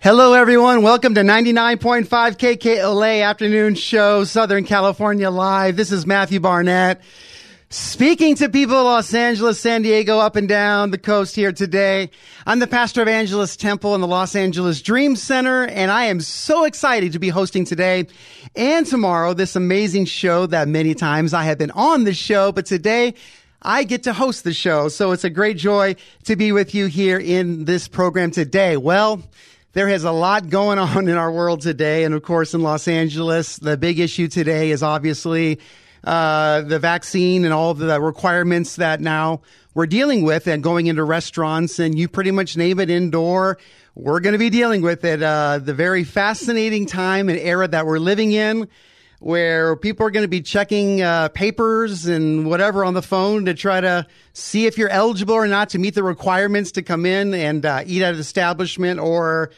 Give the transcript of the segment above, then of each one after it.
Hello, everyone. Welcome to 99.5 KKLA Afternoon Show, Southern California Live. This is Matthew Barnett. Speaking to people Los Angeles, San Diego, up and down the coast here today. I'm the pastor of Angelus Temple in the Los Angeles Dream Center, and I am so excited to be hosting today and tomorrow this amazing show that many times I have been on the show, but today I get to host the show. So it's a great joy to be with you here in this program today. Well, there is a lot going on in our world today. And of course, in Los Angeles, the big issue today is obviously uh, the vaccine and all the requirements that now we're dealing with and going into restaurants and you pretty much name it indoor. We're going to be dealing with it. Uh, the very fascinating time and era that we're living in where people are going to be checking uh, papers and whatever on the phone to try to see if you're eligible or not to meet the requirements to come in and uh, eat at an establishment or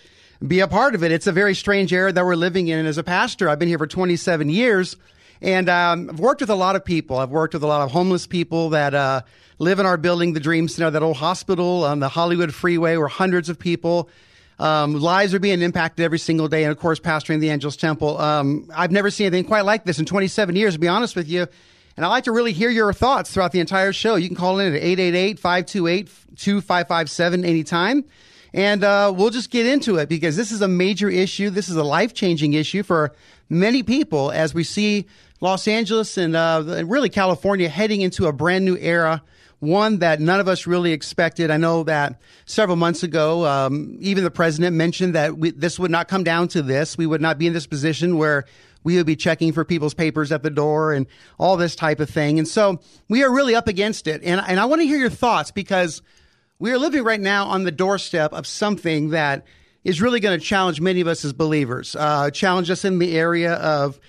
be a part of it. It's a very strange era that we're living in. And as a pastor, I've been here for 27 years. And um, I've worked with a lot of people. I've worked with a lot of homeless people that uh, live in our building, the Dream Center, that old hospital on the Hollywood Freeway, where hundreds of people um, lives are being impacted every single day. And of course, pastoring the Angelus Temple. Um, I've never seen anything quite like this in 27 years, to be honest with you. And I'd like to really hear your thoughts throughout the entire show. You can call in at 888-528-2557 anytime. And uh, we'll just get into it because this is a major issue. This is a life changing issue for many people as we see Los Angeles and, uh, really California heading into a brand new era one that none of us really expected. I know that several months ago, um, even the president mentioned that we, this would not come down to this. We would not be in this position where we would be checking for people's papers at the door and all this type of thing. And so we are really up against it. And, and I want to hear your thoughts because we are living right now on the doorstep of something that is really going to challenge many of us as believers, uh, challenge us in the area of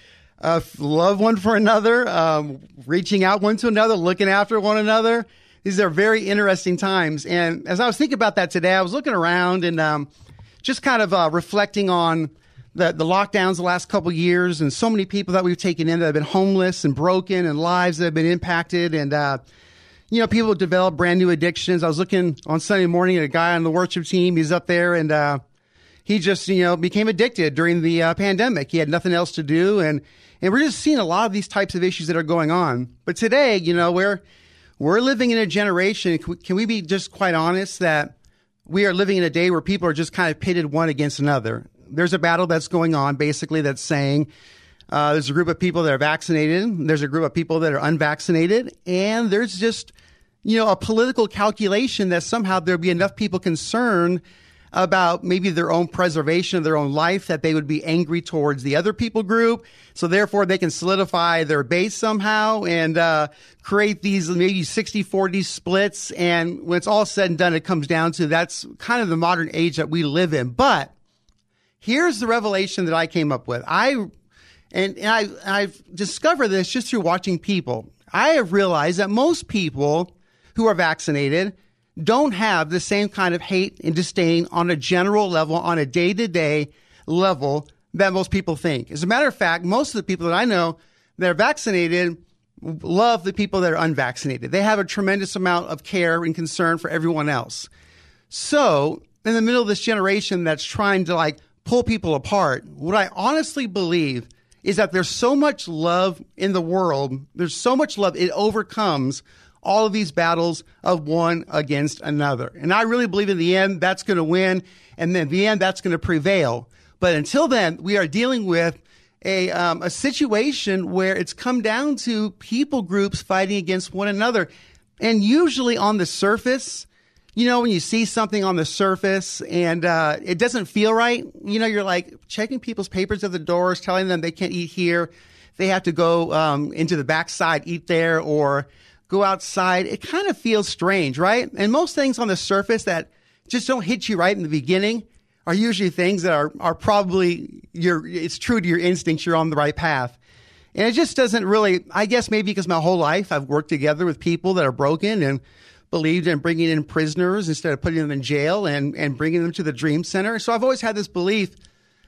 uh, love one for another, um, reaching out one to another, looking after one another, these are very interesting times. And as I was thinking about that today, I was looking around and um, just kind of uh, reflecting on the, the lockdowns the last couple years and so many people that we've taken in that have been homeless and broken and lives that have been impacted. And, uh, you know, people develop brand new addictions. I was looking on Sunday morning at a guy on the worship team. He's up there and, uh, he just, you know, became addicted during the uh, pandemic. He had nothing else to do. And, and we're just seeing a lot of these types of issues that are going on. But today, you know, we're, we're living in a generation. Can we be just quite honest that we are living in a day where people are just kind of pitted one against another? There's a battle that's going on, basically, that's saying uh, there's a group of people that are vaccinated, there's a group of people that are unvaccinated, and there's just you know a political calculation that somehow there'll be enough people concerned about maybe their own preservation of their own life that they would be angry towards the other people group. So therefore they can solidify their base somehow and uh, create these maybe 60 40 splits. And when it's all said and done, it comes down to that's kind of the modern age that we live in. But here's the revelation that I came up with. I and, and I I've discovered this just through watching people. I have realized that most people who are vaccinated don't have the same kind of hate and disdain on a general level, on a day to day level that most people think. As a matter of fact, most of the people that I know that are vaccinated love the people that are unvaccinated. They have a tremendous amount of care and concern for everyone else. So, in the middle of this generation that's trying to like pull people apart, what I honestly believe is that there's so much love in the world. There's so much love. It overcomes all of these battles of one against another. And I really believe in the end that's going to win, and then the end that's going to prevail. But until then, we are dealing with a um, a situation where it's come down to people groups fighting against one another, and usually on the surface. You know, when you see something on the surface and uh, it doesn't feel right, you know, you're like checking people's papers at the doors, telling them they can't eat here, they have to go um, into the backside, eat there, or go outside, it kind of feels strange, right? And most things on the surface that just don't hit you right in the beginning are usually things that are, are probably your, it's true to your instincts. You're on the right path. And it just doesn't really, I guess maybe because my whole life I've worked together with people that are broken and believed in bringing in prisoners instead of putting them in jail and, and bringing them to the Dream Center. So I've always had this belief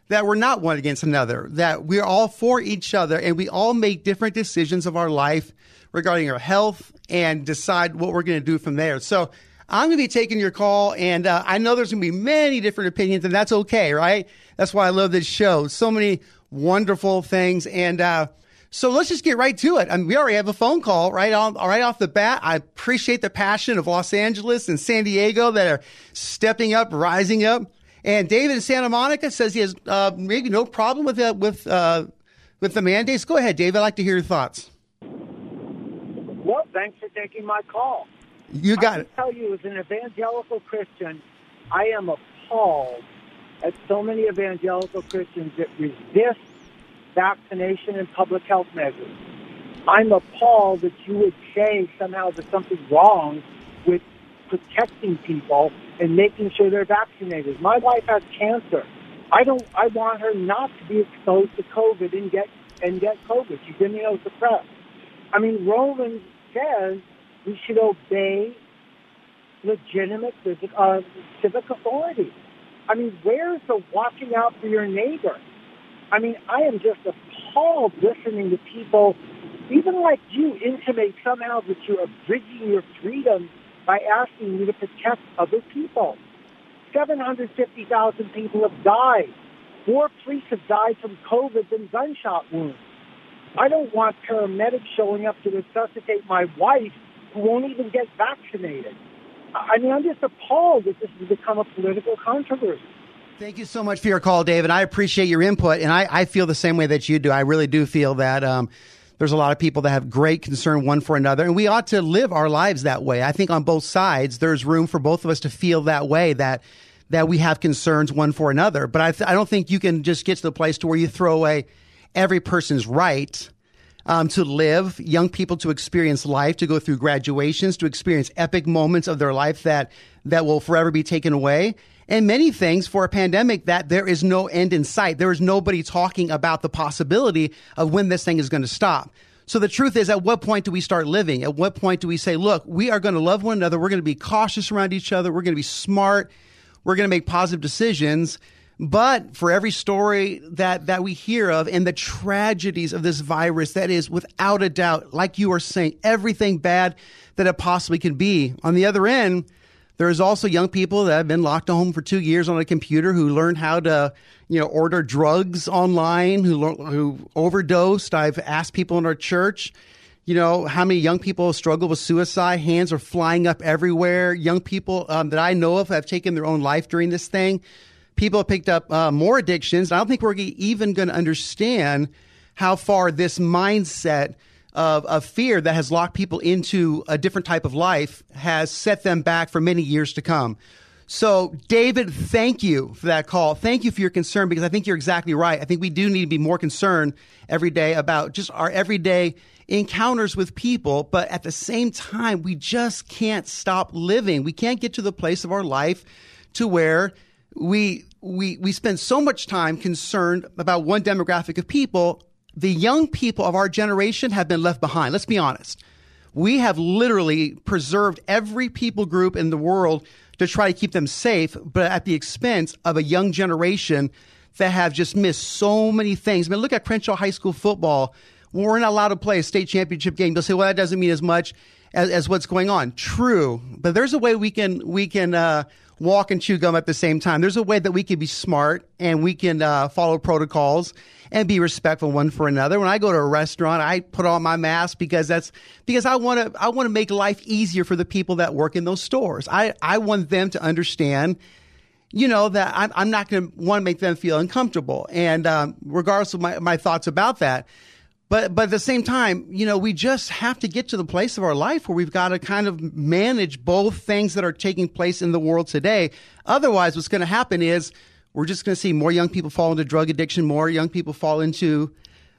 that we're not one against another, that we're all for each other and we all make different decisions of our life regarding our health and decide what we're going to do from there. So I'm going to be taking your call, and uh, I know there's going to be many different opinions, and that's okay, right? That's why I love this show. So many wonderful things, and uh, so let's just get right to it. I mean, we already have a phone call right on, right off the bat. I appreciate the passion of Los Angeles and San Diego that are stepping up, rising up. And David in Santa Monica says he has uh, maybe no problem with the, with uh, with the mandates. Go ahead, David. I'd like to hear your thoughts. Thanks for taking my call. You got I it. tell you, as an evangelical Christian, I am appalled at so many evangelical Christians that resist vaccination and public health measures. I'm appalled that you would say somehow there's something wrong with protecting people and making sure they're vaccinated. My wife has cancer. I don't. I want her not to be exposed to COVID and get and get COVID. She's immunosuppressed. I mean, Romans says we should obey legitimate uh, civic authority. I mean, where's the watching out for your neighbor? I mean, I am just appalled listening to people, even like you, intimate somehow that you're abridging your freedom by asking you to protect other people. 750,000 people have died. More police have died from COVID than gunshot wounds. I don't want paramedics showing up to resuscitate my wife who won't even get vaccinated. I mean, I'm just appalled that this has become a political controversy. Thank you so much for your call, David. I appreciate your input, and I, I feel the same way that you do. I really do feel that um, there's a lot of people that have great concern one for another, and we ought to live our lives that way. I think on both sides, there's room for both of us to feel that way that that we have concerns one for another. But I, th- I don't think you can just get to the place to where you throw away every person's right um, to live, young people to experience life, to go through graduations, to experience epic moments of their life that that will forever be taken away, and many things for a pandemic that there is no end in sight. There is nobody talking about the possibility of when this thing is going to stop. So the truth is, at what point do we start living? At what point do we say, look, we are going to love one another. We're going to be cautious around each other. We're going to be smart. We're going to make positive decisions. But for every story that, that we hear of and the tragedies of this virus, that is without a doubt, like you are saying, everything bad that it possibly can be. On the other end, there's also young people that have been locked at home for two years on a computer who learned how to, you know, order drugs online, who who overdosed. I've asked people in our church, you know, how many young people struggle with suicide. Hands are flying up everywhere. Young people um, that I know of have taken their own life during this thing. People have picked up uh, more addictions. I don't think we're even going to understand how far this mindset of, of fear that has locked people into a different type of life has set them back for many years to come. So, David, thank you for that call. Thank you for your concern because I think you're exactly right. I think we do need to be more concerned every day about just our everyday encounters with people, but at the same time, we just can't stop living. We can't get to the place of our life to where we we we spend so much time concerned about one demographic of people the young people of our generation have been left behind. Let's be honest. We have literally preserved every people group in the world to try to keep them safe, but at the expense of a young generation that have just missed so many things. I mean, look at Crenshaw High School football. We're not allowed to play a state championship game, they'll say, well, that doesn't mean as much as, as what's going on. True. But there's a way we can, we can, uh, walk and chew gum at the same time. There's a way that we can be smart and we can uh, follow protocols and be respectful one for another. When I go to a restaurant, I put on my mask because that's because I want to I want to make life easier for the people that work in those stores. I I want them to understand you know that I'm, I'm not going to want to make them feel uncomfortable. And um, regardless of my, my thoughts about that, but but at the same time, you know, we just have to get to the place of our life where we've got to kind of manage both things that are taking place in the world today. Otherwise, what's going to happen is we're just going to see more young people fall into drug addiction, more young people fall into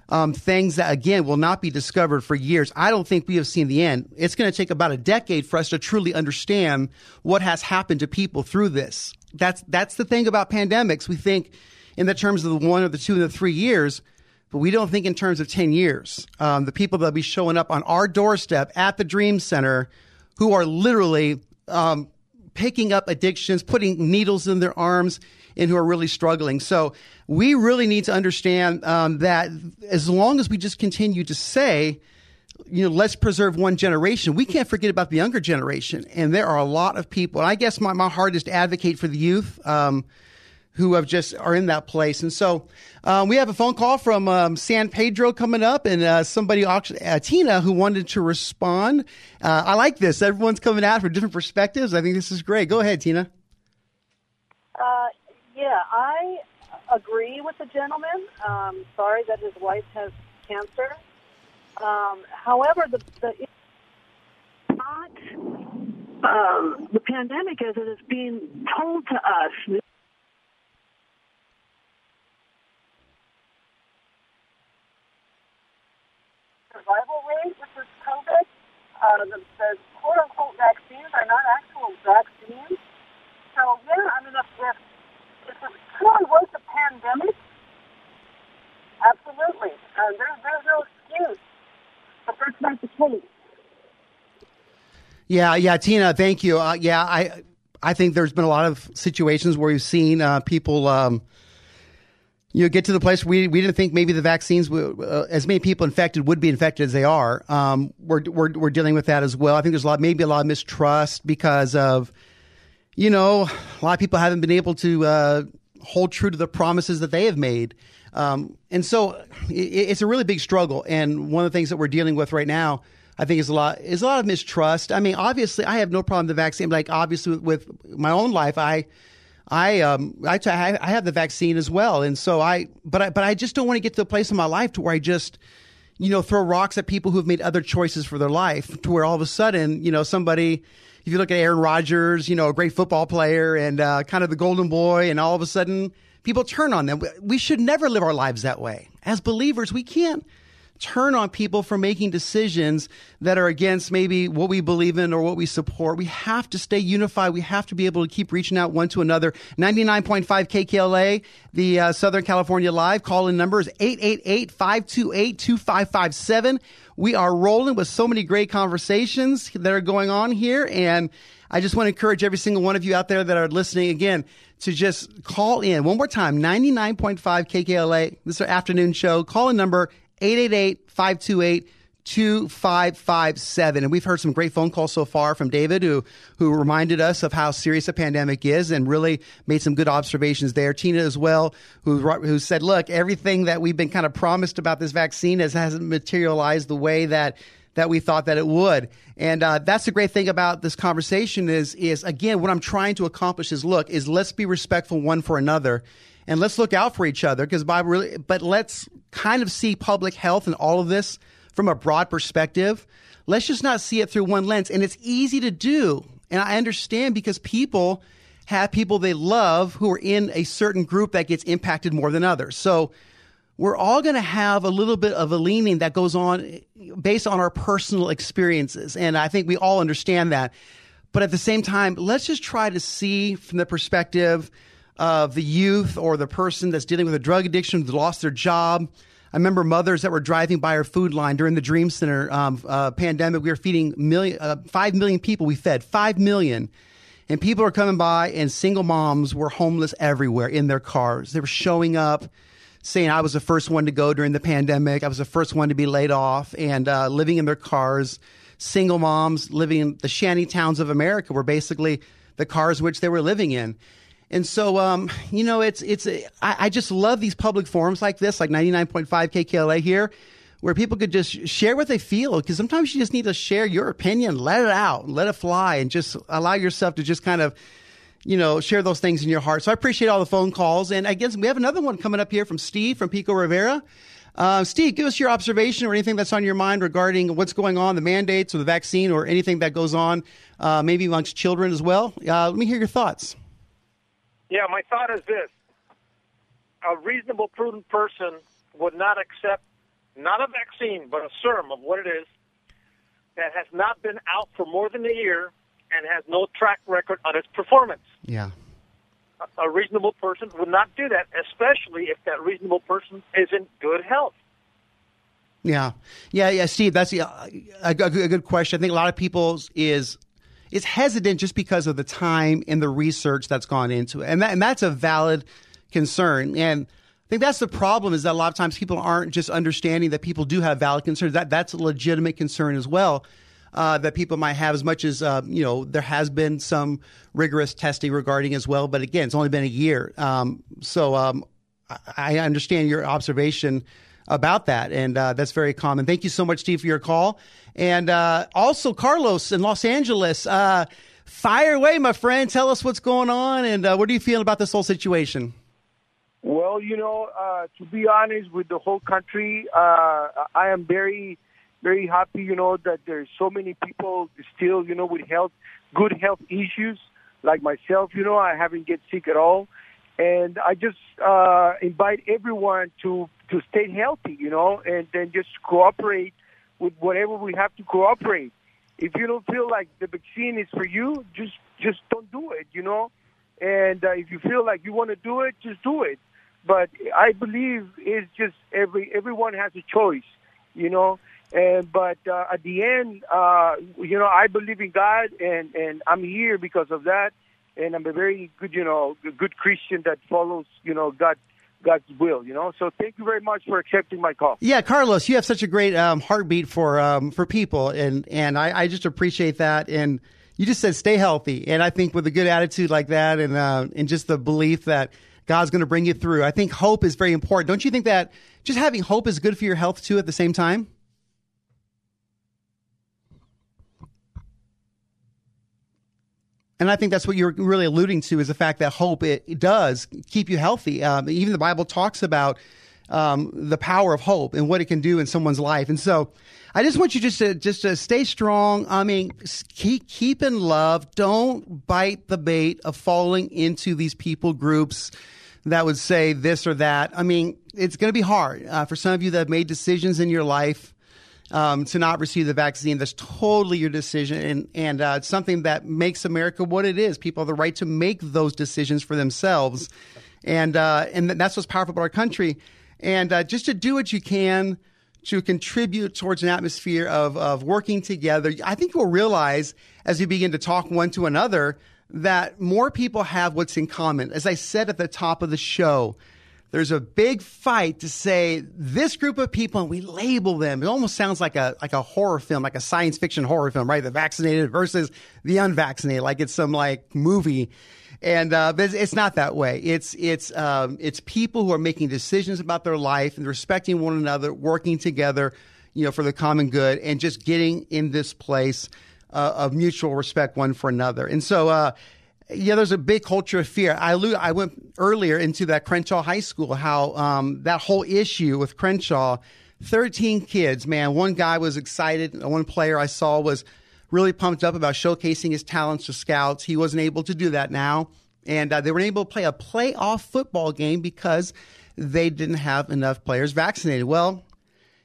um, things that again will not be discovered for years. I don't think we have seen the end. It's going to take about a decade for us to truly understand what has happened to people through this. that's that's the thing about pandemics. We think in the terms of the one or the two and the three years, but we don't think in terms of ten years. Um, the people that'll be showing up on our doorstep at the Dream Center, who are literally um, picking up addictions, putting needles in their arms, and who are really struggling. So we really need to understand um, that as long as we just continue to say, you know, let's preserve one generation, we can't forget about the younger generation. And there are a lot of people, and I guess my, my to advocate for the youth. Um, who have just are in that place. And so um, we have a phone call from um, San Pedro coming up, and uh, somebody, uh, Tina, who wanted to respond. Uh, I like this. Everyone's coming out from different perspectives. I think this is great. Go ahead, Tina. Uh, yeah, I agree with the gentleman. Um, sorry that his wife has cancer. Um, however, the, the not um, the pandemic as it is being told to us survival rate with this COVID. Uh, the, the quote unquote vaccines are not actual vaccines. So, yeah, I mean, if, if, if it truly was a pandemic, absolutely. Uh, there, there's no excuse. But that's not the case. Yeah, yeah, Tina, thank you. Uh, yeah, I I think there's been a lot of situations where we've seen uh, people um, you get to the place we we didn't think maybe the vaccines, uh, as many people infected would be infected as they are. Um, we're, we're we're dealing with that as well. I think there's a lot, maybe a lot of mistrust because of, you know, a lot of people haven't been able to uh, hold true to the promises that they have made, um, and so it, it's a really big struggle. And one of the things that we're dealing with right now. I think is a lot is a lot of mistrust. I mean, obviously, I have no problem with the vaccine. Like, obviously, with, with my own life, I I um I, t- I have the vaccine as well, and so I but I but I just don't want to get to a place in my life to where I just you know throw rocks at people who have made other choices for their life to where all of a sudden you know somebody if you look at Aaron Rodgers you know a great football player and uh, kind of the golden boy and all of a sudden people turn on them. We should never live our lives that way. As believers we can't turn on people for making decisions that are against maybe what we believe in or what we support. We have to stay unified. We have to be able to keep reaching out one to another. 99.5 KKLA, the uh, Southern California Live call in number is 888 528 2557. We are rolling with so many great conversations that are going on here. And I just want to encourage every single one of you out there that are listening again to just call in one more time 99.5 KKLA. This is our afternoon show. Call in number 888 528 2557. And we've heard some great phone calls so far from David, who, who reminded us of how serious a pandemic is and really made some good observations there. Tina as well, who, who said, look, everything that we've been kind of promised about this vaccine has, hasn't materialized the way that that we thought that it would. And uh, that's the great thing about this conversation is is again what I'm trying to accomplish is look is let's be respectful one for another and let's look out for each other because Bible really, but let's kind of see public health and all of this from a broad perspective. Let's just not see it through one lens. And it's easy to do. And I understand because people have people they love who are in a certain group that gets impacted more than others. So we're all going to have a little bit of a leaning that goes on based on our personal experiences. And I think we all understand that. But at the same time, let's just try to see from the perspective of the youth or the person that's dealing with a drug addiction who's lost their job. I remember mothers that were driving by our food line during the Dream Center um, uh, pandemic. We were feeding million, uh, five million people. We fed five million, and people are coming by, and single moms were homeless everywhere in their cars. They were showing up, saying, "I was the first one to go during the pandemic. I was the first one to be laid off," and uh, living in their cars. Single moms living in the shanty towns of America were basically the cars which they were living in. And so, um, you know, it's it's I, I just love these public forums like this, like 99.5 KKLA here, where people could just share what they feel. Because sometimes you just need to share your opinion, let it out, let it fly, and just allow yourself to just kind of, you know, share those things in your heart. So I appreciate all the phone calls. And I guess we have another one coming up here from Steve from Pico Rivera. Uh, Steve, give us your observation or anything that's on your mind regarding what's going on, the mandates or the vaccine or anything that goes on, uh, maybe amongst children as well. Uh, let me hear your thoughts. Yeah, my thought is this. A reasonable, prudent person would not accept not a vaccine, but a serum of what it is that has not been out for more than a year and has no track record on its performance. Yeah. a reasonable person would not do that, especially if that reasonable person is in good health. Yeah, yeah, yeah, Steve. That's a, uh, a, a good question. I think a lot of people is is hesitant just because of the time and the research that's gone into it, and that, and that's a valid concern. And I think that's the problem is that a lot of times people aren't just understanding that people do have valid concerns. That that's a legitimate concern as well. Uh, that people might have as much as uh, you know there has been some rigorous testing regarding as well but again it's only been a year um, so um, I understand your observation about that. And uh, that's very common. Thank you so much, Steve, for your call. And uh, also, Carlos in Los Angeles, uh, fire away, my friend. Tell us what's going on and uh, what are you feeling about this whole situation? Well, you know, uh, to be honest with the whole country, uh, I am very, very happy, you know, that there's so many people still, you know, with health, good health issues like myself, you know, I haven't get sick at all. And I just uh, invite everyone to to stay healthy, you know, and then just cooperate with whatever we have to cooperate. If you don't feel like the vaccine is for you, just just don't do it, you know. And uh, if you feel like you want to do it, just do it. But I believe it's just every everyone has a choice, you know. And but uh, at the end, uh, you know, I believe in God, and and I'm here because of that. And I'm a very good, you know, good Christian that follows, you know, God God's will, you know. So thank you very much for accepting my call. Yeah, Carlos, you have such a great um, heartbeat for um, for people, and and I, I, just appreciate that. And you just said stay healthy, and I think with a good attitude like that, and uh, and just the belief that God's going to bring you through, I think hope is very important. Don't you think that just having hope is good for your health too? At the same time. And I think that's what you're really alluding to is the fact that hope it, it does keep you healthy. Um, even the Bible talks about um, the power of hope and what it can do in someone's life. And so, I just want you just to just to stay strong. I mean, keep keep in love. Don't bite the bait of falling into these people groups that would say this or that. I mean, it's going to be hard uh, for some of you that have made decisions in your life um, to not receive the vaccine. That's totally your decision, and and uh, it's something that makes America what it is. People have the right to make those decisions for themselves, and uh, and that's what's powerful about our country. And uh, just to do what you can to contribute towards an atmosphere of of working together. I think you'll realize as you begin to talk one to another that more people have what's in common. As I said at the top of the show there's a big fight to say this group of people and we label them. It almost sounds like a like a horror film, like a science fiction horror film, right? The vaccinated versus the unvaccinated, like it's some like movie. And uh, but it's not that way. It's it's um, it's people who are making decisions about their life and respecting one another, working together, you know, for the common good, and just getting in this place uh, of mutual respect one for another. And so, uh, yeah, there's a big culture of fear. I I went earlier into that Crenshaw High School, how um, that whole issue with Crenshaw, 13 kids, man. One guy was excited. One player I saw was really pumped up about showcasing his talents to scouts. He wasn't able to do that now. And uh, they weren't able to play a playoff football game because they didn't have enough players vaccinated. Well,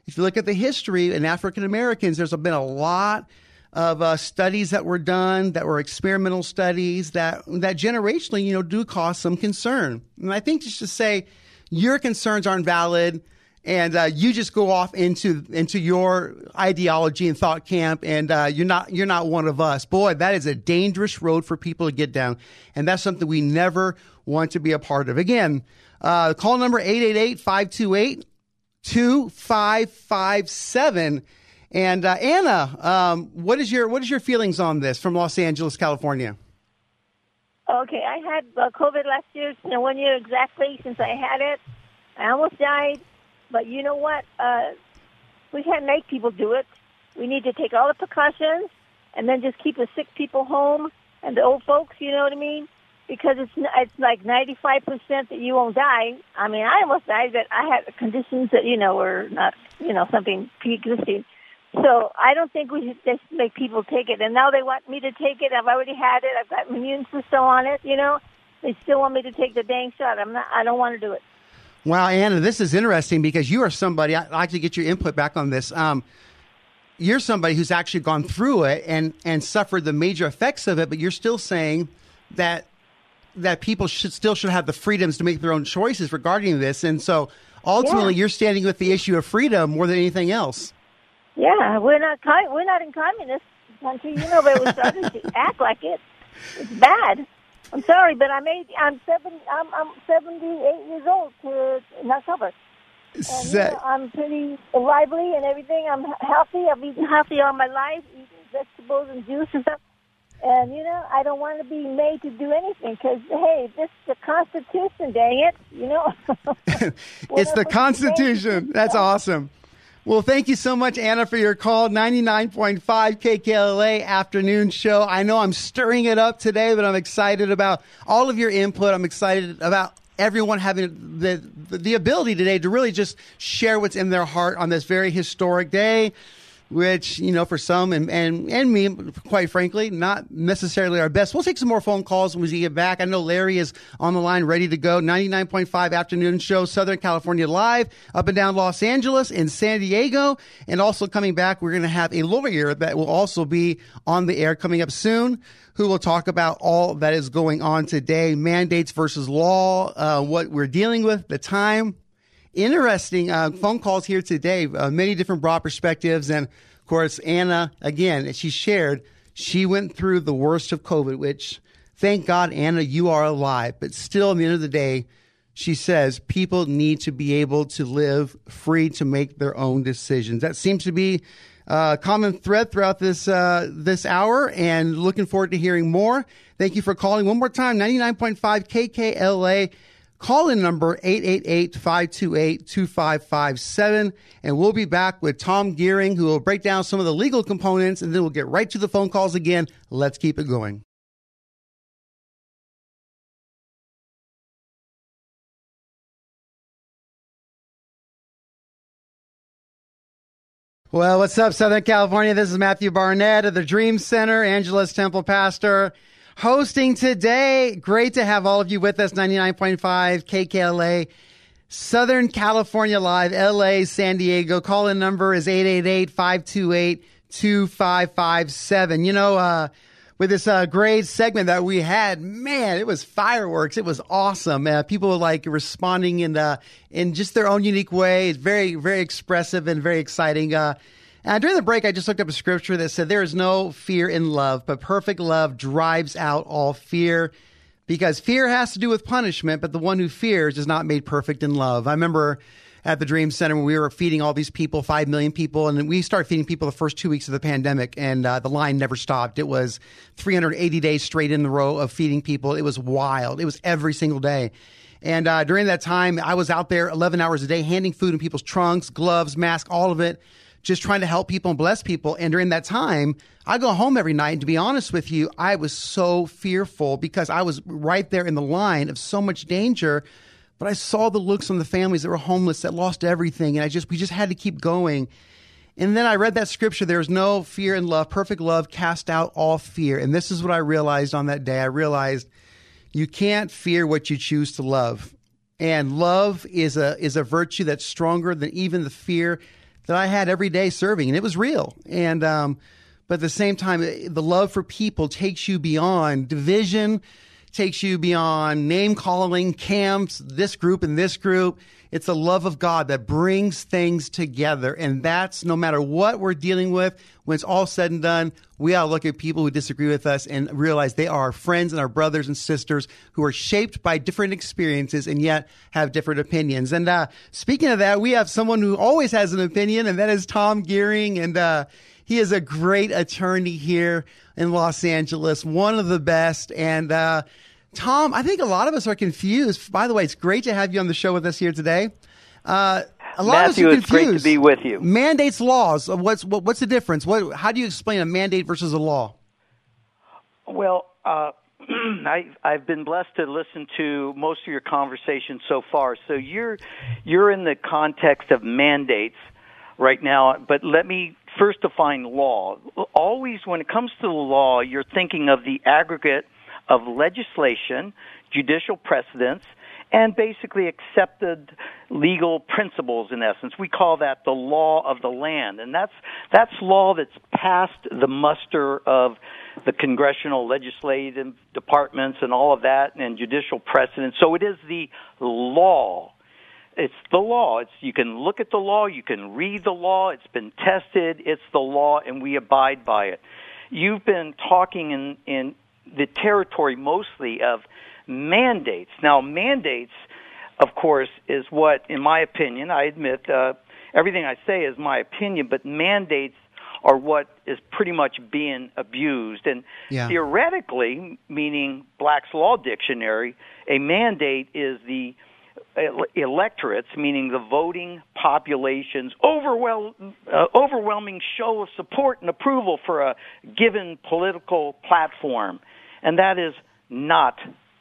if you look at the history in African Americans, there's been a lot of uh, studies that were done that were experimental studies that that generationally you know do cause some concern. And i think just to say your concerns aren't valid and uh, you just go off into into your ideology and thought camp and uh, you're not you're not one of us. Boy that is a dangerous road for people to get down. And that's something we never want to be a part of. Again uh, call number 888 2557 and uh, Anna, um, what is your what is your feelings on this from Los Angeles, California? Okay, I had uh, COVID last year, you know, one year exactly since I had it. I almost died, but you know what? Uh, we can't make people do it. We need to take all the precautions and then just keep the sick people home and the old folks. You know what I mean? Because it's it's like ninety five percent that you won't die. I mean, I almost died, but I had conditions that you know were not you know something pre existing. So I don't think we should just make people take it. And now they want me to take it. I've already had it. I've got immune system on it. You know, they still want me to take the dang shot. I'm not. I don't want to do it. Wow, Anna, this is interesting because you are somebody. I'd like to get your input back on this. Um, you're somebody who's actually gone through it and and suffered the major effects of it, but you're still saying that that people should still should have the freedoms to make their own choices regarding this. And so ultimately, Yeah. you're standing with the issue of freedom more than anything else. Yeah, we're not we're not in communist country, you know, but we're starting to act like it. It's bad. I'm sorry, but I'm eight, I'm seven. I'm I'm 78 years old to in October. And, you know, I'm pretty lively and everything. I'm healthy. I've eaten healthy all my life, eating vegetables and juice and stuff. And you know, I don't want to be made to do anything because hey, this is the Constitution. Dang it, you know. it's the Constitution. That's awesome. Well, thank you so much, Anna, for your call. 99.5 KKLA afternoon show. I know I'm stirring it up today, but I'm excited about all of your input. I'm excited about everyone having the, the ability today to really just share what's in their heart on this very historic day which you know for some and, and and me quite frankly not necessarily our best. We'll take some more phone calls when we get back. I know larry is on the line ready to go. 99.5 afternoon show southern california live up and down los angeles and san diego. And also coming back we're going to have a lawyer that will also be on the air coming up soon who will talk about all that is going on today mandates versus law uh, what we're dealing with the time interesting uh, phone calls here today. Uh, many different broad perspectives, and of course, Anna again. She shared she went through the worst of COVID, which thank God, Anna, you are alive. But still, at the end of the day, she says people need to be able to live free to make their own decisions. That seems to be a common thread throughout this uh, this hour, and looking forward to hearing more. Thank you for calling one more time. Ninety nine point five KKLA. Call in number 888-528-2557 and we'll be back with Tom Gearing who will break down some of the legal components and then we'll get right to the phone calls again. Let's keep it going. Well, what's up, Southern California? This is Matthew Barnett of the Dream Center, Angelus Temple Pastor, hosting today. Great to have all of you with us, 99.5 KKLA, Southern California Live, LA, San Diego. Call in number is 888-528-2557. You know, uh, with this uh, great segment that we had, man, it was fireworks. It was awesome. Uh, people were like responding in uh, in just their own unique way. It's very, very expressive and very exciting. And during the break, I just looked up a scripture that said, There is no fear in love, but perfect love drives out all fear. Because fear has to do with punishment, but the one who fears is not made perfect in love. I remember at the Dream Center when we were feeding all these people, 5 million people, and we started feeding people the first two weeks of the pandemic, and uh, the line never stopped. It was 380 days straight in the row of feeding people. It was wild. It was every single day. And uh, during that time, I was out there 11 hours a day handing food in people's trunks, gloves, masks, all of it, just trying to help people and bless people. And during that time, I go home every night. And to be honest with you, I was so fearful because I was right there in the line of so much danger. But I saw the looks on the families that were homeless, that lost everything. And I just, we just had to keep going. And then I read that scripture there is no fear in love. Perfect love cast out all fear. And this is what I realized on that day. I realized you can't fear what you choose to love. And love is a is a virtue that's stronger than even the fear that I had every day serving, and it was real. And um, but at the same time, the love for people takes you beyond division, takes you beyond name calling, camps, this group and this group. It's the love of God that brings things together. And that's no matter what we're dealing with, when it's all said and done, we ought to look at people who disagree with us and realize they are our friends and our brothers and sisters who are shaped by different experiences and yet have different opinions. And uh, speaking of that, we have someone who always has an opinion, and that is Tom Gearing. And uh, he is a great attorney here in Los Angeles, one of the best. And uh, Tom, I think a lot of us are confused. By the way, it's great to have you on the show with us here today. Uh, a lot Matthew, of us are it's great to confused. be with you. Mandates, laws. uh, What's what, what's the difference? What? How do you explain a mandate versus a law? Well, uh, I, I've been blessed to listen to most of your conversations so far. So you're you're in the context of mandates right now, but let me first define law. Always, when it comes to the law, you're thinking of the aggregate of legislation, judicial precedents, and basically accepted legal principles in essence. We call that the law of the land. And that's that's law that's passed the muster of the congressional legislative departments and all of that and judicial precedent. So it is the law. It's the law. It's you can look at the law, you can read the law, it's been tested, it's the law and we abide by it. You've been talking in in the territory mostly of mandates. Now mandates of course is what in my opinion, I admit uh everything I say is my opinion, but mandates are what is pretty much being abused. And Yeah. theoretically, meaning Black's Law Dictionary, a mandate is the electorates, meaning the voting population's uh, overwhelming show of support and approval for a given political platform. And that is not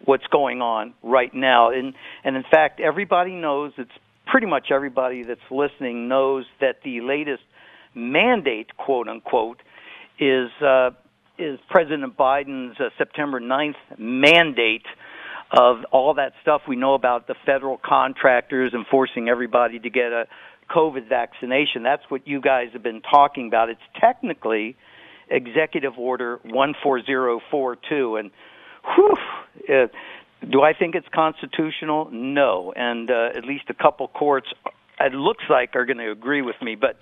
what's going on right now. And, and in fact, everybody knows, it's pretty much everybody that's listening knows that the latest mandate, quote unquote, is, uh, is President Biden's uh, September 9th mandate of all that stuff we know about the federal contractors and forcing everybody to get a COVID vaccination. That's what you guys have been talking about. It's technically Executive Order 14042. And whew, uh, do I think it's constitutional? No. And uh, at least a couple courts, it looks like, are going to agree with me. But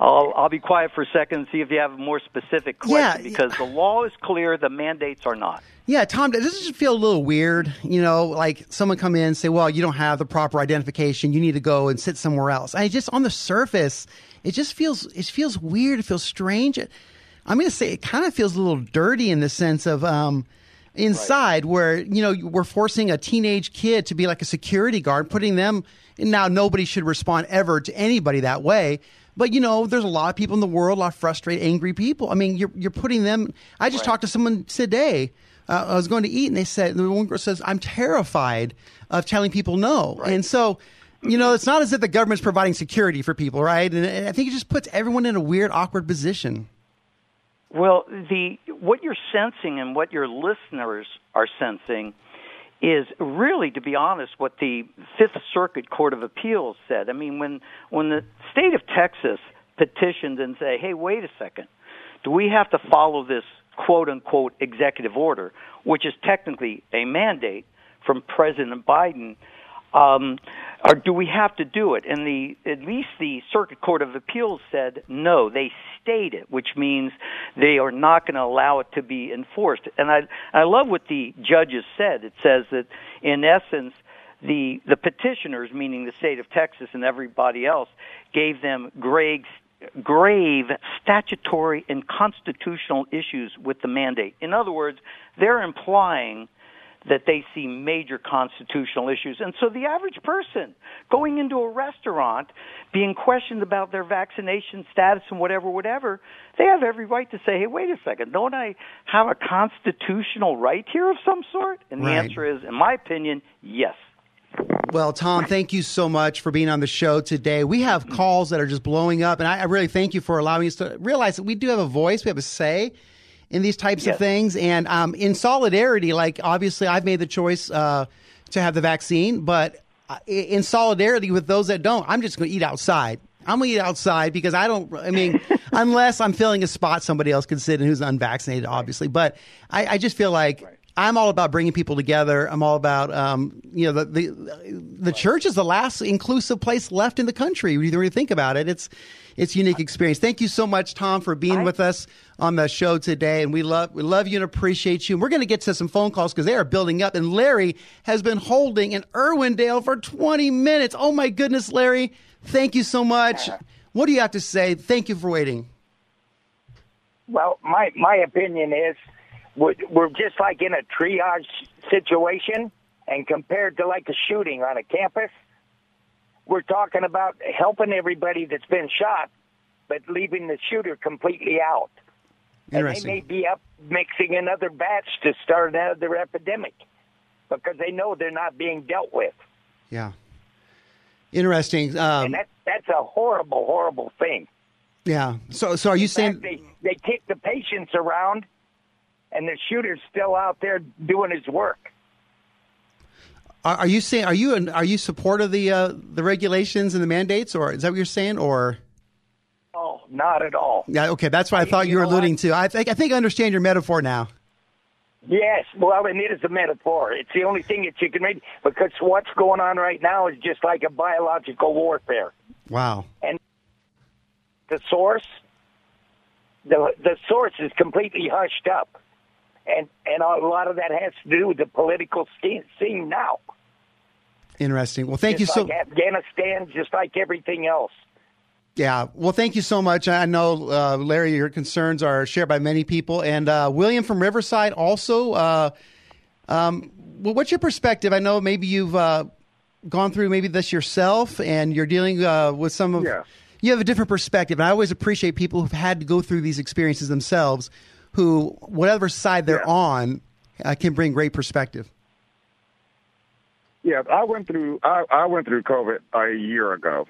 I'll, I'll be quiet for a second and see if you have a more specific question Yeah. because the law is clear, the mandates are not. Yeah, Tom, does this just feel a little weird? You know, like someone come in and say, well, you don't have the proper identification. You need to go and sit somewhere else. I just, on the surface, it just feels, it feels weird. It feels strange. I'm going to say it kind of feels a little dirty in the sense of, um, inside where, you know, we're forcing a teenage kid to be like a security guard, putting them, and now nobody should respond ever to anybody that way. But you know, there's a lot of people in the world, a lot of frustrated, angry people. I mean, you're you're putting them. I just talked to someone today. Uh, I was going to eat, and they said the one girl says, "I'm terrified of telling people no." And so, you know, it's not as if the government's providing security for people, right? And, and I think it just puts everyone in a weird, awkward position. Well, the what you're sensing and what your listeners are sensing is really, to be honest, what the Fifth Circuit Court of Appeals said. I mean, when when the state of Texas petitioned and say, "Hey, wait a second, do we have to follow this quote unquote executive order, which is technically a mandate from President Biden?" um, or do we have to do it? And the at least the Circuit Court of Appeals said no. They stayed it, which means they are not going to allow it to be enforced. And I I love what the judges said. It says that in essence. The the petitioners, meaning the state of Texas and everybody else, gave them grave grave statutory and constitutional issues with the mandate. In other words, they're implying that they see major constitutional issues. And so the average person going into a restaurant being questioned about their vaccination status and whatever, whatever, they have every right to say, hey, wait a second, don't I have a constitutional right here of some sort? And the Right. answer is, in my opinion, yes. Well, Tom, thank you so much for being on the show today. We have calls that are just blowing up, and I, I really thank you for allowing us to realize that we do have a voice, we have a say in these types of things. And um, in solidarity, like obviously, I've made the choice uh, to have the vaccine, but uh, in solidarity with those that don't, I'm just going to eat outside. I'm going to eat outside because I don't, I mean, unless I'm filling a spot somebody else can sit in who's unvaccinated, obviously. But I, I just feel like I'm all about bringing people together. I'm all about, um, you know, the the, the church is the last inclusive place left in the country. When you really think about it, it's it's unique experience. Thank you so much, Tom, for being with us on the show today, and we love we love you and appreciate you. And we're going to get to some phone calls because they are building up. And Larry has been holding in Irwindale for 20 minutes. Oh my goodness, Larry! Thank you so much. What do you have to say? Thank you for waiting. Well, my my opinion is we're, we're just like in a triage situation, and compared to like a shooting on a campus, we're talking about helping everybody that's been shot, but leaving the shooter completely out. And they may be up mixing another batch to start another epidemic because they know they're not being dealt with. Yeah. Interesting. Um, and that that's a horrible, horrible thing. yeah. So, so are you In saying? they they kick the patients around, and the shooter's still out there doing his work. Are, are you saying? Are you an, are you support of the uh, the regulations and the mandates, or is that what you're saying? Or not at all. Yeah, okay, that's what I thought you, were alluding to. I think I think I understand your metaphor now. Yes, well, and it is a metaphor. It's the only thing that you can read because what's going on right now is just like a biological warfare. Wow. And the source, the the source is completely hushed up, and and a lot of that has to do with the political scene, scene now. Interesting. Well, thank just you like so. Afghanistan, just like everything else. Yeah. Well, thank you so much. I know, uh, Larry, your concerns are shared by many people. And uh, William from Riverside also. Uh, um, well, what's your perspective? I know maybe you've uh, gone through maybe this yourself, and you're dealing uh, with some of. Yeah. You have a different perspective, and I always appreciate people who've had to go through these experiences themselves, who whatever side they're on, uh, can bring great perspective. Yeah, I went through I, I went through COVID a year ago,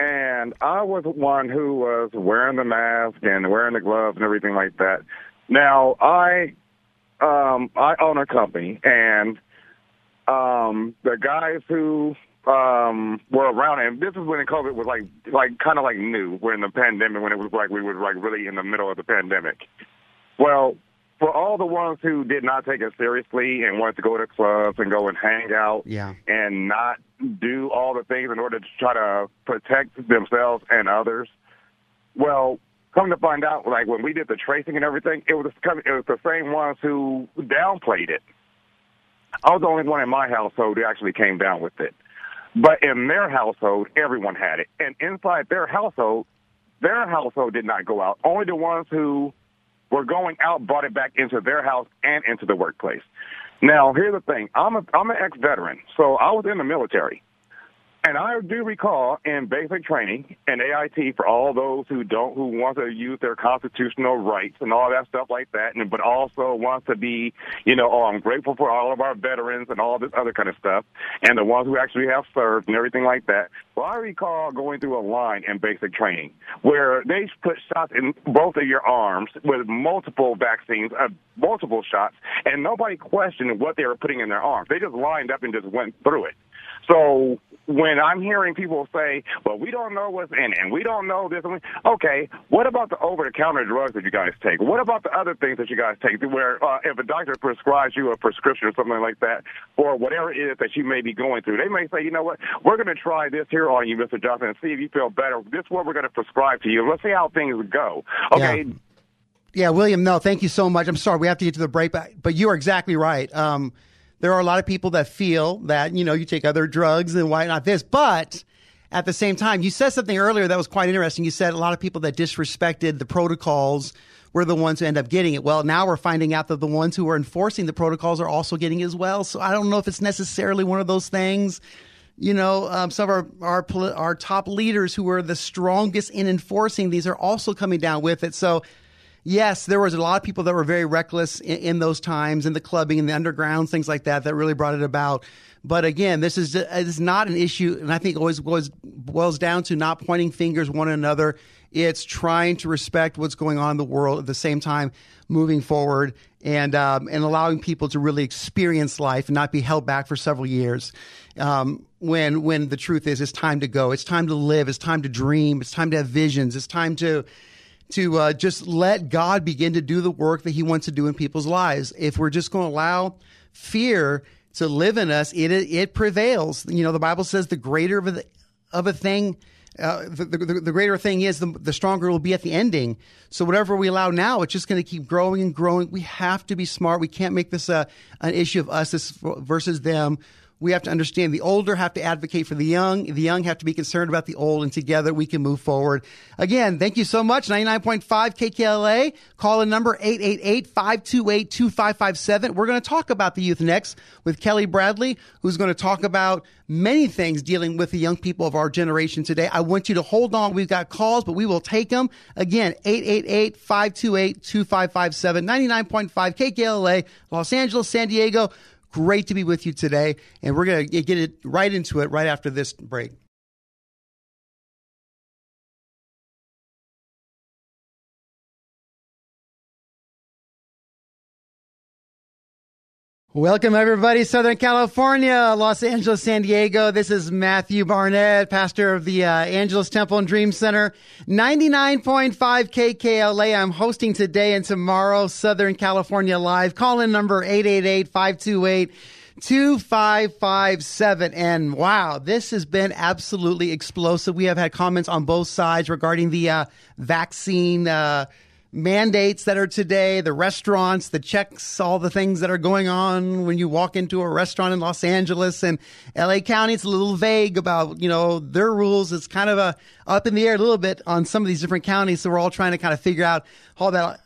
and I was one who was wearing the mask and wearing the gloves and everything like that. Now I um I own a company and um the guys who um were around and this is when COVID was like like kind of like new. We're in the pandemic when it was like we were like really in the middle of the pandemic. Well, for all the ones who did not take it seriously and wanted to go to clubs and go and hang out Yeah. and not do all the things in order to try to protect themselves and others. Well, come to find out, like when we did the tracing and everything, it was it was the same ones who downplayed it. I was the only one in my household who actually came down with it. But in their household, everyone had it. And inside their household, their household did not go out. Only the ones who were going out brought it back into their house and into the workplace. Now, here's the thing. I'm a I'm an ex-veteran, so I was in the military. And I do recall in basic training and AIT for all those who don't, who want to use their constitutional rights and all that stuff like that, and but also wants to be, you know, oh, I'm grateful for all of our veterans and all this other kind of stuff, and the ones who actually have served and everything like that. Well, I recall going through a line in basic training where they put shots in both of your arms with multiple vaccines, uh, multiple shots, and nobody questioned what they were putting in their arms. They just lined up and just went through it. So when I'm hearing people say, "Well, we don't know what's in it, and we don't know this," and okay, what about the over-the-counter drugs that you guys take? What about the other things that you guys take? Where uh, if a doctor prescribes you a prescription or something like that for whatever it is that you may be going through, they may say, "You know what? We're going to try this here on you, Mr. Johnson, and see if you feel better. This is what we're going to prescribe to you. Let's see how things go." Okay. Yeah, William, no, thank you so much. I'm sorry, we have to get to the break, but, but you are exactly right. Um, there are a lot of people that feel that, you know, you take other drugs and why not this? But at the same time, you said something earlier that was quite interesting. You said a lot of people that disrespected the protocols were the ones who end up getting it. Well, now we're finding out that the ones who are enforcing the protocols are also getting it as well. So I don't know if it's necessarily one of those things. You know, um, some of our, our our top leaders who were the strongest in enforcing these are also coming down with it. So yes, there was a lot of people that were very reckless in, in those times, in the clubbing, in the undergrounds, things like that, that really brought it about. But again, this is is not an issue, and I think always boils, boils down to not pointing fingers one another. It's trying to respect what's going on in the world at the same time, moving forward and um, and allowing people to really experience life and not be held back for several years. Um, when when the truth is, it's time to go. It's time to live. It's time to dream. It's time to have visions. It's time to to uh, just let God begin to do the work that He wants to do in people's lives. If we're just going to allow fear to live in us, it it prevails. You know, the Bible says the greater of a, of a thing. Uh, the, the, the greater thing is, the, the stronger it will be at the ending. So whatever we allow now, it's just going to keep growing and growing. We have to be smart. We can't make this a, an issue of us versus them we have to understand the older have to advocate for the young. The young have to be concerned about the old, and together we can move forward. Again, thank you so much. 99.5 KKLA. Call in number 888-528-2557. We're going to talk about the youth next with Kelly Bradley, who's going to talk about many things dealing with the young people of our generation today. I want you to hold on. We've got calls, but we will take them. Again, 888-528-2557, 99.5 KKLA, Los Angeles, San Diego. Great to be with you today. And we're going to get it right into it right after this break. Welcome, everybody, Southern California, Los Angeles, San Diego. This is Matthew Barnett, pastor of the uh, Angelus Temple and Dream Center, 99.5 KKLA. I'm hosting today and tomorrow Southern California Live. Call in number 888 528 2557. And wow, this has been absolutely explosive. We have had comments on both sides regarding the uh, vaccine. Uh, mandates that are today, the restaurants, the checks, all the things that are going on when you walk into a restaurant in Los Angeles and LA County. It's a little vague about, you know, their rules. It's kind of a up in the air a little bit on some of these different counties. So we're all trying to kind of figure out how that,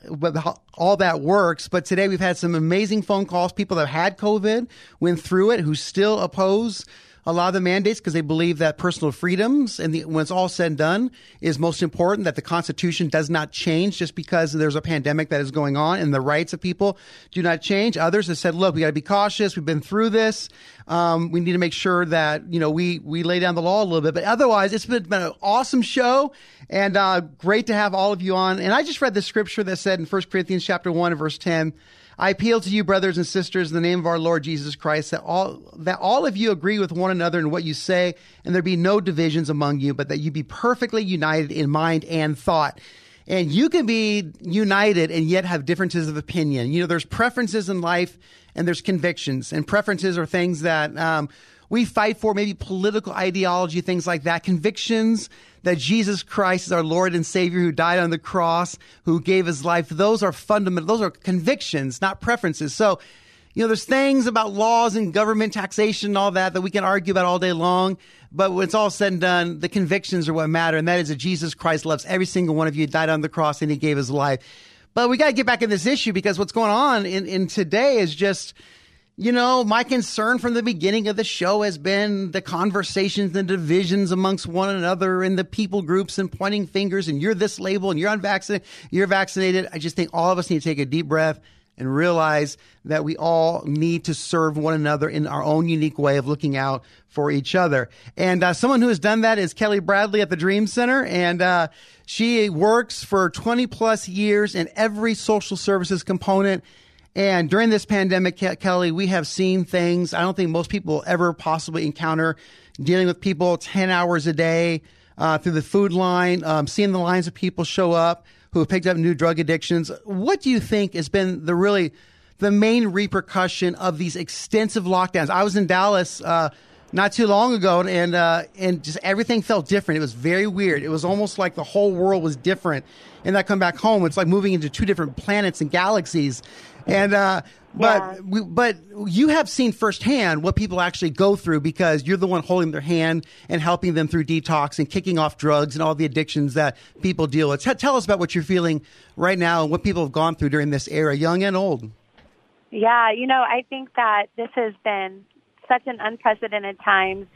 all that works. But today we've had some amazing phone calls. People that had COVID, went through it, who still oppose a lot of the mandates because they believe that personal freedoms and the, when it's all said and done is most important that the constitution does not change just because there's a pandemic that is going on and the rights of people do not change. Others have said look we got to be cautious. We've been through this. Um, we need to make sure that you know we we lay down the law a little bit. But otherwise it's been, been an awesome show and uh, great to have all of you on. And i just read the scripture that said in 1 corinthians chapter 1 verse 10 I appeal to you, brothers and sisters, in the name of our Lord Jesus Christ, that all that all of you agree with one another in what you say, and there be no divisions among you, but that you be perfectly united in mind and thought. And you can be united and yet have differences of opinion. You know, there's preferences in life and there's convictions, and preferences are things that um, we fight for, maybe political ideology, things like that. Convictions that Jesus Christ is our Lord and Savior who died on the cross, who gave his life. Those are fundamental, those are convictions, not preferences. So, you know, there's things about laws and government taxation and all that that we can argue about all day long. But when it's all said and done, the convictions are what matter. And that is that Jesus Christ loves every single one of you, died on the cross, and he gave his life. But we got to get back in this issue because what's going on in, in today is just, you know, my concern from the beginning of the show has been the conversations and divisions amongst one another and the people groups and pointing fingers and you're this label and you're unvaccinated, you're vaccinated. I just think all of us need to take a deep breath and realize that we all need to serve one another in our own unique way of looking out for each other. And uh, someone who has done that is Kelly Bradley at the Dream Center. And uh, she works for 20 plus years in every social services component and during this pandemic, Kelly, we have seen things I don't think most people ever possibly encounter dealing with people 10 hours a day uh, through the food line, um, seeing the lines of people show up who have picked up new drug addictions. What do you think has been the really the main repercussion of these extensive lockdowns? I was in Dallas uh, not too long ago, and uh, and just everything felt different. It was very weird. It was almost like the whole world was different. And I come back home, it's like moving into two different planets and galaxies. And uh, but yeah. we, but you have seen firsthand what people actually go through because you're the one holding their hand and helping them through detox and kicking off drugs and all the addictions that people deal with. T- tell us about what you're feeling right now and what people have gone through during this era, young and old. Yeah, you know, I think that this has been such an unprecedented time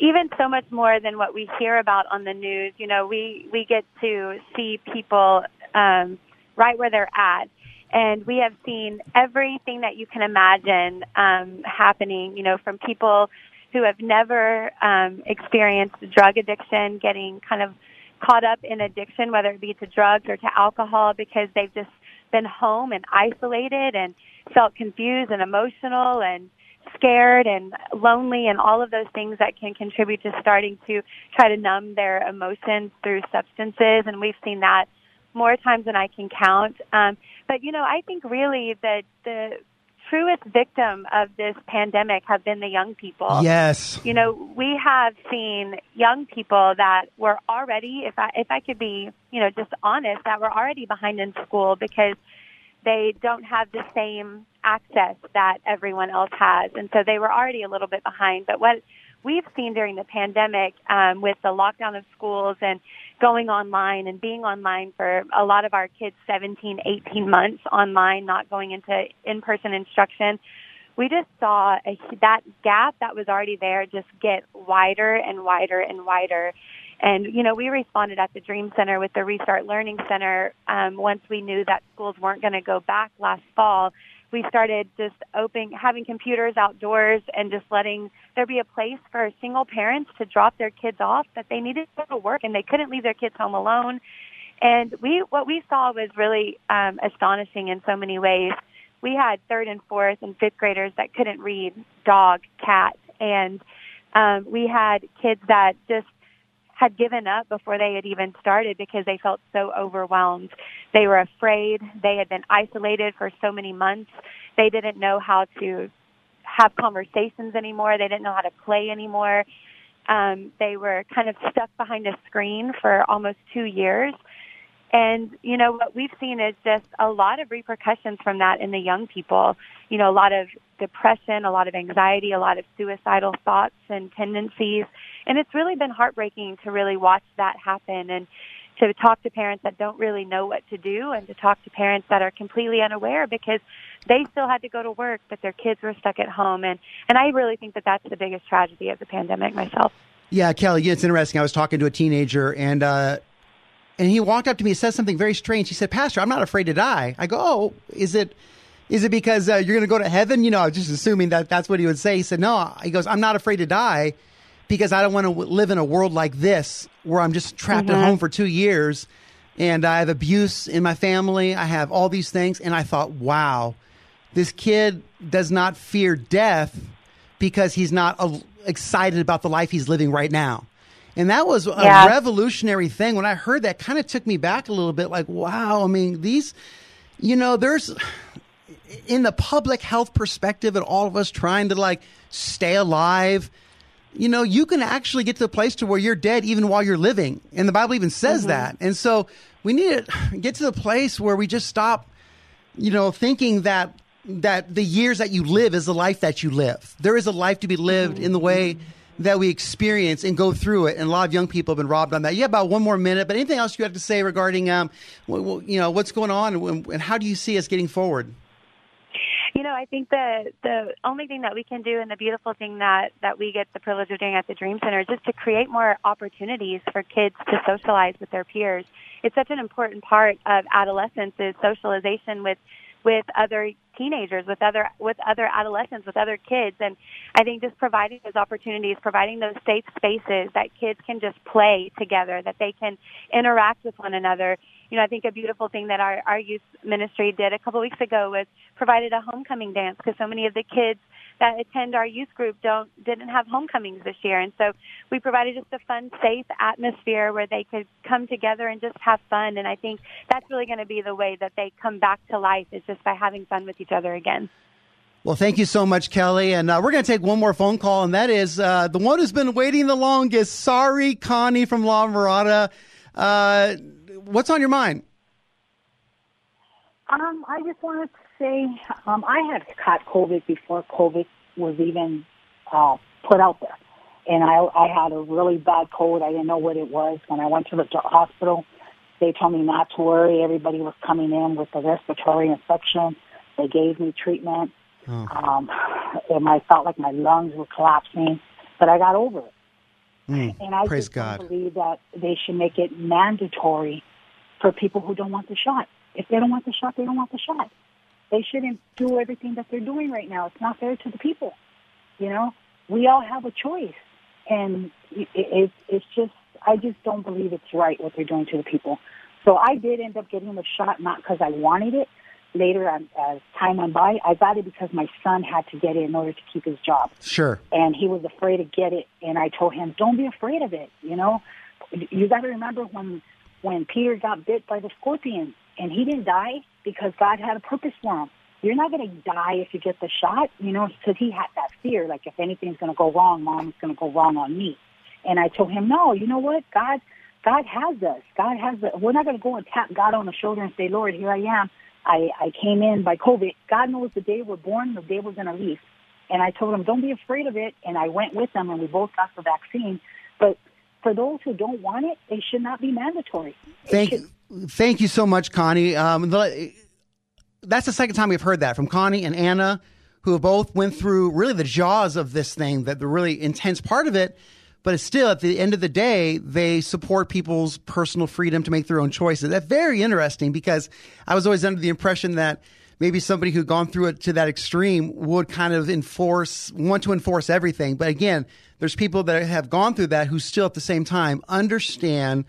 even so much more than what we hear about on the news. You know, we we get to see people um, right where they're at, and we have seen everything that you can imagine um, happening. You know, from people who have never um, experienced drug addiction, getting kind of caught up in addiction, whether it be to drugs or to alcohol, because they've just been home and isolated and felt confused and emotional and scared and lonely and all of those things that can contribute to starting to try to numb their emotions through substances. And we've seen that more times than I can count. Um, but you know, I think really that the truest victim of this pandemic have been the young people. Yes. You know, we have seen young people that were already, if I, if I could be, you know, just honest, that were already behind in school because they don't have the same access that everyone else has. And so they were already a little bit behind. But what we've seen during the pandemic um, with the lockdown of schools and going online and being online for a lot of our kids 17 18 months online not going into in-person instruction we just saw a, that gap that was already there just get wider and wider and wider and, you know, we responded at the Dream Center with the Restart Learning Center um, once we knew that schools weren't going to go back last fall. We started just opening, having computers outdoors and just letting there be a place for single parents to drop their kids off that they needed to go to work and they couldn't leave their kids home alone. And we, what we saw was really um, astonishing in so many ways we had third and fourth and fifth graders that couldn't read dog, cat, and um, we had kids that just had given up before they had even started because they felt so overwhelmed. They were afraid. They had been isolated for so many months. They didn't know how to have conversations anymore. They didn't know how to play anymore. Um, they were kind of stuck behind a screen for almost two years. And, you know, what we've seen is just a lot of repercussions from that in the young people. You know, a lot of depression, a lot of anxiety, a lot of suicidal thoughts and tendencies. And it's really been heartbreaking to really watch that happen and to talk to parents that don't really know what to do and to talk to parents that are completely unaware because they still had to go to work, but their kids were stuck at home. And, and I really think that that's the biggest tragedy of the pandemic myself. Yeah, Kelly, it's interesting. I was talking to a teenager and, uh, and he walked up to me and said something very strange. He said, Pastor, I'm not afraid to die. I go, Oh, is it, is it because uh, you're going to go to heaven? You know, I was just assuming that that's what he would say. He said, No, he goes, I'm not afraid to die because I don't want to live in a world like this where I'm just trapped Mm-hmm. at home for two years and I have abuse in my family. I have all these things. And I thought, wow, this kid does not fear death because he's not uh, excited about the life he's living right now. And that was a Yeah. revolutionary thing. When I heard that, kind of took me back a little bit like, wow, I mean, these, you know, there's, in the public health perspective and all of us trying to like stay alive, you know, you can actually get to the place to where you're dead even while you're living. And the Bible even says mm-hmm. that. And so we need to get to the place where we just stop, you know, thinking that that the years that you live is the life that you live. There is a life to be lived mm-hmm. in the way that we experience and go through it. And a lot of young people have been robbed on that. You have about one more minute, but anything else you have to say regarding, um, you know, what's going on and, and how do you see us getting forward? You know, I think the the only thing that we can do, and the beautiful thing that that we get the privilege of doing at the Dream Center, is just to create more opportunities for kids to socialize with their peers. It's such an important part of adolescence is socialization with with other teenagers, with other with other adolescents, with other kids, and I think just providing those opportunities, providing those safe spaces that kids can just play together, that they can interact with one another. You know, I think a beautiful thing that our our youth ministry did a couple weeks ago was provided a homecoming dance because so many of the kids that attend our youth group don't didn't have homecomings this year and so we provided just a fun safe atmosphere where they could come together and just have fun and i think that's really going to be the way that they come back to life is just by having fun with each other again Well, thank you so much, Kelly. And uh, we're going to take one more phone call, and that is uh, the one who's been waiting the longest. Sorry, Connie from La Mirada. Uh, what's on your mind? Um, I just wanted to say um, I had caught COVID before COVID was even uh, put out there, and I I had a really bad cold. I didn't know what it was. When I went to the hospital, they told me not to worry. Everybody was coming in with a respiratory infection. They gave me treatment, um, and I felt like my lungs were collapsing, but I got over it. Mm, And I praise just God. believe that they should make it mandatory for people who don't want the shot. If they don't want the shot, they don't want the shot. They shouldn't do everything that they're doing right now. It's not fair to the people. You know, we all have a choice, and it, it, it's just I just don't believe it's right what they're doing to the people. So I did end up getting the shot not because I wanted it. Later, as, as time went by, I got it because my son had to get it in order to keep his job Sure. and he was afraid to get it and i told him don't be afraid of it you know you got to remember when when peter got bit by the scorpion and he didn't die because god had a purpose for him you're not going to die if you get the shot you know because he had that fear like if anything's going to go wrong mom is going to go wrong on me and i told him no you know what god god has us god has the, we're not going to go and tap god on the shoulder and say lord here i am i i came in by covid god knows the day we're born the day we're going to leave and I told them, don't be afraid of it. And I went with them and we both got the vaccine. But for those who don't want it, they should not be mandatory. Thank, thank you so much, Connie. Um, the, that's the second time we've heard that from Connie and Anna, who have both went through really the jaws of this thing, that the really intense part of it. But it's still, at the end of the day, they support people's personal freedom to make their own choices. That's very interesting because I was always under the impression that maybe somebody who'd gone through it to that extreme would kind of enforce, want to enforce everything. But again, there's people that have gone through that who still at the same time understand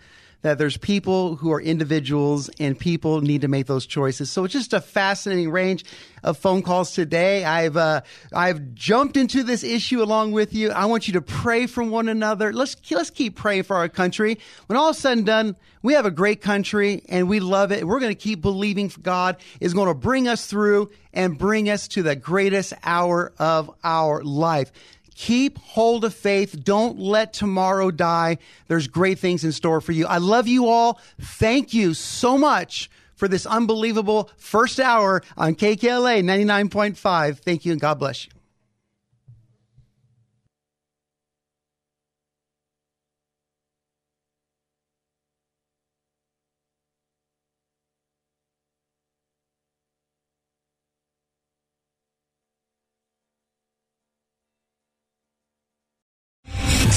that there's people who are individuals and people need to make those choices. So it's just a fascinating range of phone calls today. I've uh, I've jumped into this issue along with you. I want you to pray for one another. Let's let's keep praying for our country. When all is said and done, we have a great country and we love it. We're going to keep believing God is going to bring us through and bring us to the greatest hour of our life. Keep hold of faith. Don't let tomorrow die. There's great things in store for you. I love you all. Thank you so much for this unbelievable first hour on KKLA 99.5. Thank you and God bless you.